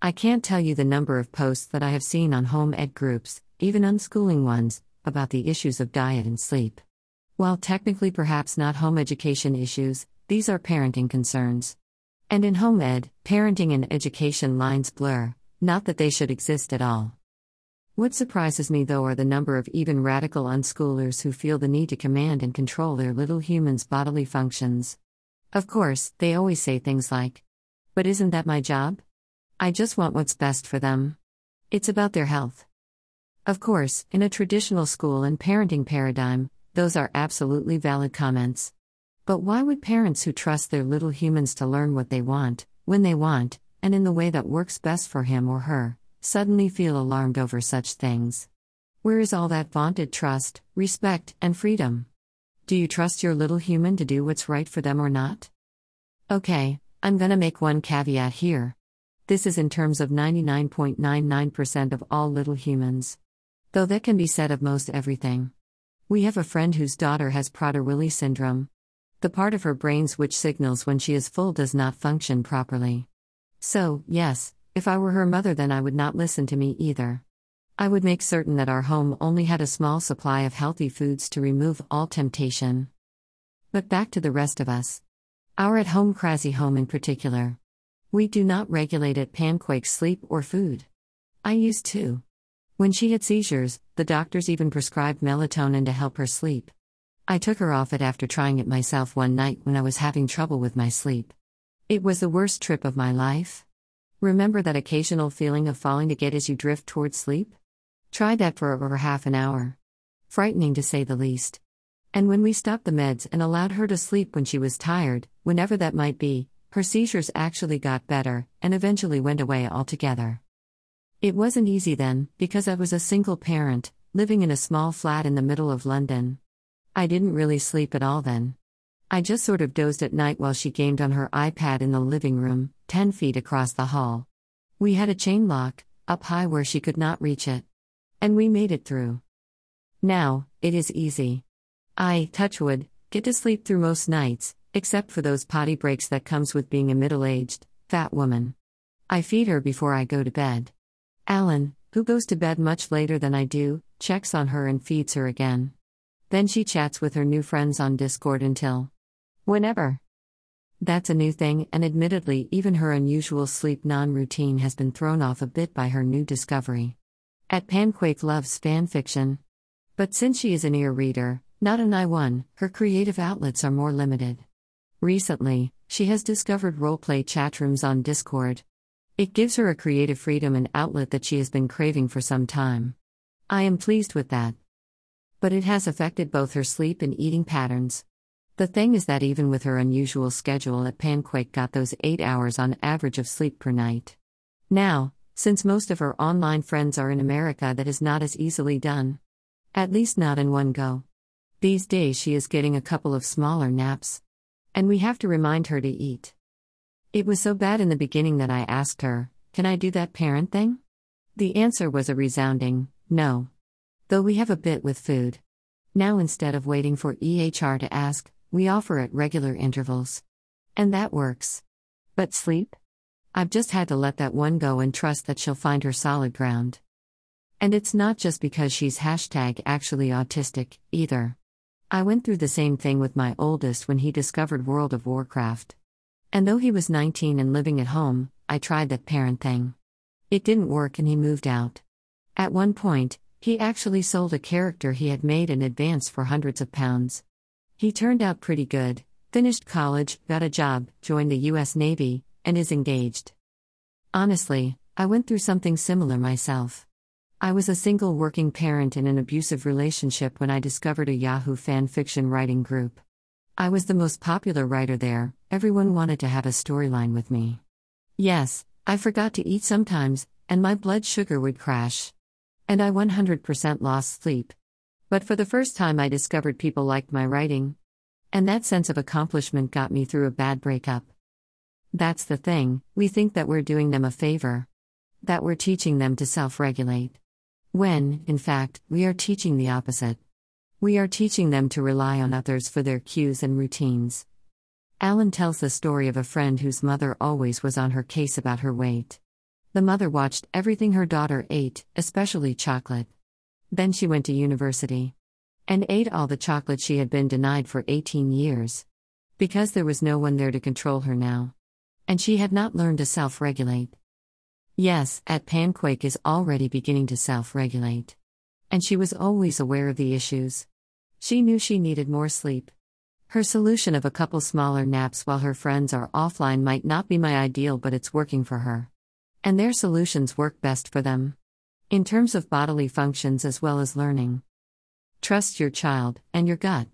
I can't tell you the number of posts that I have seen on home ed groups, even unschooling ones, about the issues of diet and sleep. While technically perhaps not home education issues, these are parenting concerns. And in home ed, parenting and education lines blur, not that they should exist at all. What surprises me though are the number of even radical unschoolers who feel the need to command and control their little humans' bodily functions. Of course, they always say things like, But isn't that my job? I just want what's best for them. It's about their health. Of course, in a traditional school and parenting paradigm, those are absolutely valid comments. But why would parents who trust their little humans to learn what they want, when they want, and in the way that works best for him or her, suddenly feel alarmed over such things? Where is all that vaunted trust, respect, and freedom? Do you trust your little human to do what's right for them or not? Okay, I'm gonna make one caveat here. This is in terms of 99.99% of all little humans. Though that can be said of most everything. We have a friend whose daughter has Prader-Willi syndrome. The part of her brains which signals when she is full does not function properly. So, yes, if I were her mother, then I would not listen to me either. I would make certain that our home only had a small supply of healthy foods to remove all temptation. But back to the rest of us. Our at home crazy home in particular. We do not regulate at Panquake's sleep or food. I used to. When she had seizures, the doctors even prescribed melatonin to help her sleep. I took her off it after trying it myself one night when I was having trouble with my sleep. It was the worst trip of my life. Remember that occasional feeling of falling to get as you drift towards sleep? Try that for over half an hour. Frightening to say the least. And when we stopped the meds and allowed her to sleep when she was tired, whenever that might be, her seizures actually got better, and eventually went away altogether. It wasn't easy then, because I was a single parent, living in a small flat in the middle of London. I didn't really sleep at all then. I just sort of dozed at night while she gamed on her iPad in the living room, 10 feet across the hall. We had a chain lock, up high where she could not reach it. And we made it through. Now, it is easy. I, touchwood, get to sleep through most nights, except for those potty breaks that comes with being a middle-aged, fat woman. I feed her before I go to bed. Alan, who goes to bed much later than I do, checks on her and feeds her again. Then she chats with her new friends on Discord until whenever. That's a new thing, and admittedly, even her unusual sleep non routine has been thrown off a bit by her new discovery. At Panquake loves fan fiction. But since she is an ear reader, not an eye one, her creative outlets are more limited. Recently, she has discovered roleplay chatrooms on Discord. It gives her a creative freedom and outlet that she has been craving for some time. I am pleased with that. But it has affected both her sleep and eating patterns. The thing is that even with her unusual schedule at Panquake got those 8 hours on average of sleep per night. Now, since most of her online friends are in America that is not as easily done. At least not in one go. These days she is getting a couple of smaller naps. And we have to remind her to eat. It was so bad in the beginning that I asked her, Can I do that parent thing? The answer was a resounding no. Though we have a bit with food. Now instead of waiting for EHR to ask, we offer at regular intervals. And that works. But sleep? I've just had to let that one go and trust that she'll find her solid ground. And it's not just because she's hashtag actually autistic, either. I went through the same thing with my oldest when he discovered World of Warcraft. And though he was 19 and living at home, I tried that parent thing. It didn't work and he moved out. At one point, he actually sold a character he had made in advance for hundreds of pounds. He turned out pretty good, finished college, got a job, joined the US Navy, and is engaged. Honestly, I went through something similar myself. I was a single working parent in an abusive relationship when I discovered a Yahoo fan fiction writing group. I was the most popular writer there, everyone wanted to have a storyline with me. Yes, I forgot to eat sometimes, and my blood sugar would crash. And I 100% lost sleep. But for the first time, I discovered people liked my writing. And that sense of accomplishment got me through a bad breakup. That's the thing, we think that we're doing them a favor. That we're teaching them to self regulate. When, in fact, we are teaching the opposite. We are teaching them to rely on others for their cues and routines. Alan tells the story of a friend whose mother always was on her case about her weight. The mother watched everything her daughter ate, especially chocolate. Then she went to university and ate all the chocolate she had been denied for 18 years. Because there was no one there to control her now. And she had not learned to self regulate. Yes, at Panquake is already beginning to self regulate. And she was always aware of the issues. She knew she needed more sleep. Her solution of a couple smaller naps while her friends are offline might not be my ideal, but it's working for her. And their solutions work best for them. In terms of bodily functions as well as learning. Trust your child and your gut.